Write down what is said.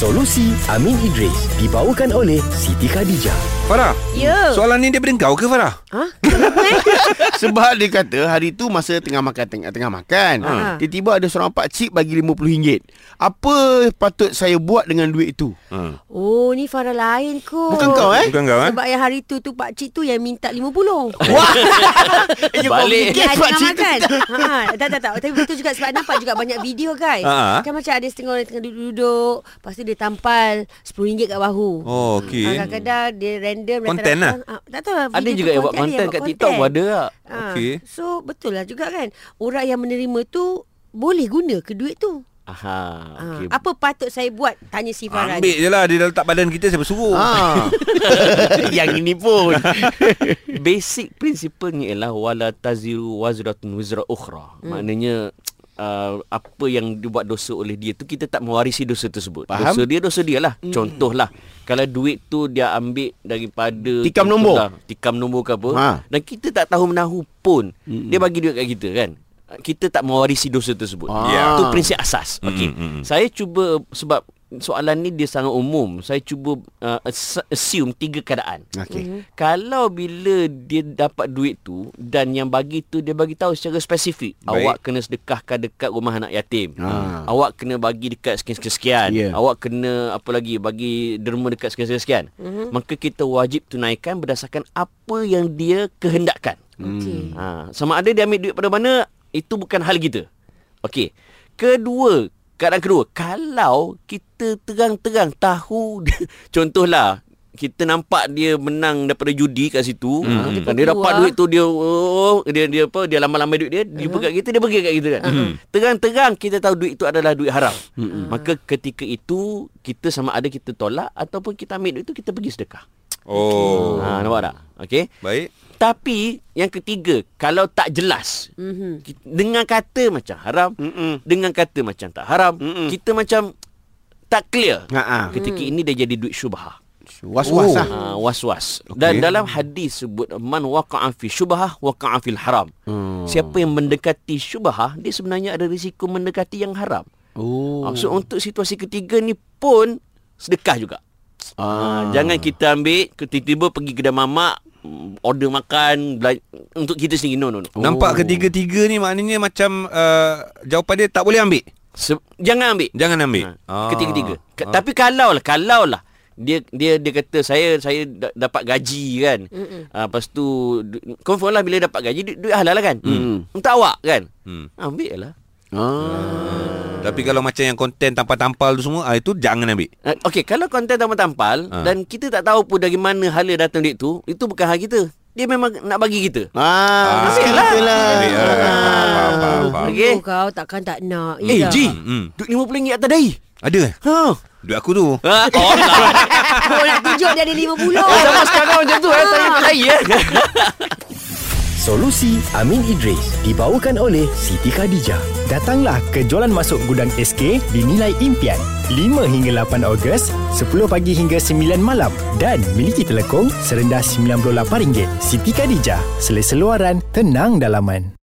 Solusi Amin Idris dibawakan oleh Siti Khadijah. Farah, Ya. soalan ni daripada kau ke Farah? Ha? Sebab dia kata hari tu masa tengah makan tengah, tengah makan. Ha. Tiba-tiba ada seorang pak cik bagi RM50. Apa patut saya buat dengan duit itu? Ha. Oh, ni Farah lain kot. Bukan kau eh? Bukan kau eh? Sebab yang hari tu tu pak cik tu yang minta 50. Wah. Eh, Balik. Dia pak tengah cik tu makan. Ha, tak tak tak. Tapi betul juga sebab nampak juga banyak video guys. Ha. Kan macam ada setengah orang tengah duduk-duduk, lepas tu dia tampal RM10 kat bahu. Oh, okey. Ah, kadang-kadang dia random Konten lah. Ah, tak tahu lah Ada juga yang buat konten, kat TikTok buat pun ada tak? Ah, Okey. So betul lah juga kan Orang yang menerima tu Boleh guna ke duit tu Aha, Ah, okey. Apa patut saya buat Tanya si Farah Ambil je lah Dia dah letak badan kita Siapa suruh Ha. Yang ini pun. Basic principalnya ialah wala taziru wazratun wizra ukhra. Hmm. Maknanya uh, apa yang dibuat dosa oleh dia tu kita tak mewarisi dosa tersebut. Faham. Dosa dia dosa dia lah. Hmm. Contohlah kalau duit tu dia ambil daripada Tikam nombor. tikam nombor ke apa Ha. dan kita tak tahu menahu pun hmm. dia bagi duit kat kita kan. Kita tak mewarisi dosa tersebut. Ah. Itu prinsip asas. Okey. Mm, mm, mm. Saya cuba sebab soalan ni dia sangat umum. Saya cuba uh, ass- assume tiga keadaan. Okey. Mhm. Kalau bila dia dapat duit tu dan yang bagi tu dia bagi tahu secara spesifik, Baik. awak kena sedekahkan dekat rumah anak yatim. Ha. Awak kena bagi dekat sekian-sekian. Ya. Awak kena apa lagi bagi derma dekat sekian-sekian. Mhm. Maka kita wajib tunaikan berdasarkan apa yang dia kehendakkan. Okey. Ha, sama ada dia ambil duit pada mana itu bukan hal kita. Okey. Kedua, keadaan kedua, kalau kita terang-terang tahu contohlah kita nampak dia menang daripada judi kat situ Hmm. hmm. Dia dapat duit tu dia oh, dia dia apa dia lama-lama duit dia dia kat kita dia bagi kat kita kan. Hmm. terang-terang kita tahu duit itu adalah duit haram. Maka ketika itu kita sama ada kita tolak ataupun kita ambil duit itu kita pergi sedekah. Oh. Ha nampak tak? Okey. Baik tapi yang ketiga, kalau tak jelas, Mhm. ki- dengan kata macam haram, Mm-mm. dengan kata macam tak haram, Mm-mm. kita macam tak clear. Ha ah. Ketika ini dia jadi duit syubhah. Was-was Oh. lah. Ha, was-was. Okey. Dan dalam hadis sebut man waqa'a fi syubhah waqa'a fil haram. Hmm. Siapa yang mendekati syubhah, dia sebenarnya ada risiko mendekati yang haram. Oh. Ha, so untuk situasi ketiga ni pun sedekah juga. Ah. Ha, jangan kita ambil tiba-tiba pergi kedai mamak mm, order makan bela- untuk kita sendiri no no no. Nampak ketiga-tiga ni maknanya macam uh, Jawapan dia tak boleh ambil Se- jangan ambil. Jangan ambil Ha, ketiga-tiga. Ka- Ah. Tapi kalau lah, kalau lah dia dia dia kata saya saya da- dapat gaji kan. Ah lepas tu confirm lah bila dapat gaji duit, duit halal lah kan. Hmm. Untuk awak kan. hmm. Ambil lah. Ah. Tapi kalau macam yang konten tampal-tampal tu semua ah, Itu jangan ambil Uh, Okey, kalau konten tampal-tampal Ha. dan kita tak tahu pun dari mana hala datang duit tu, itu bukan hal kita. Dia memang nak bagi kita. Ah, Ambil lah. lah. Ambil lah. Faham. Okey. Oh, kau takkan tak nak Eh, Izzah. Ji. Hmm. Duit RM50 atas dahi. Ada eh? Ha. Duit aku tu Ha, oh, tak. Kau nak tunjuk dia ada RM50 Eh, sama sekarang macam tu eh, tak dahi eh. Solusi Amin Idris dibawakan oleh Siti Khadijah. Datanglah ke jualan masuk gudang SK dinilai impian 5 hingga 8 Ogos 10 pagi hingga 9 malam dan miliki telekong serendah RM98. Siti Khadijah, selesa luaran, tenang dalaman.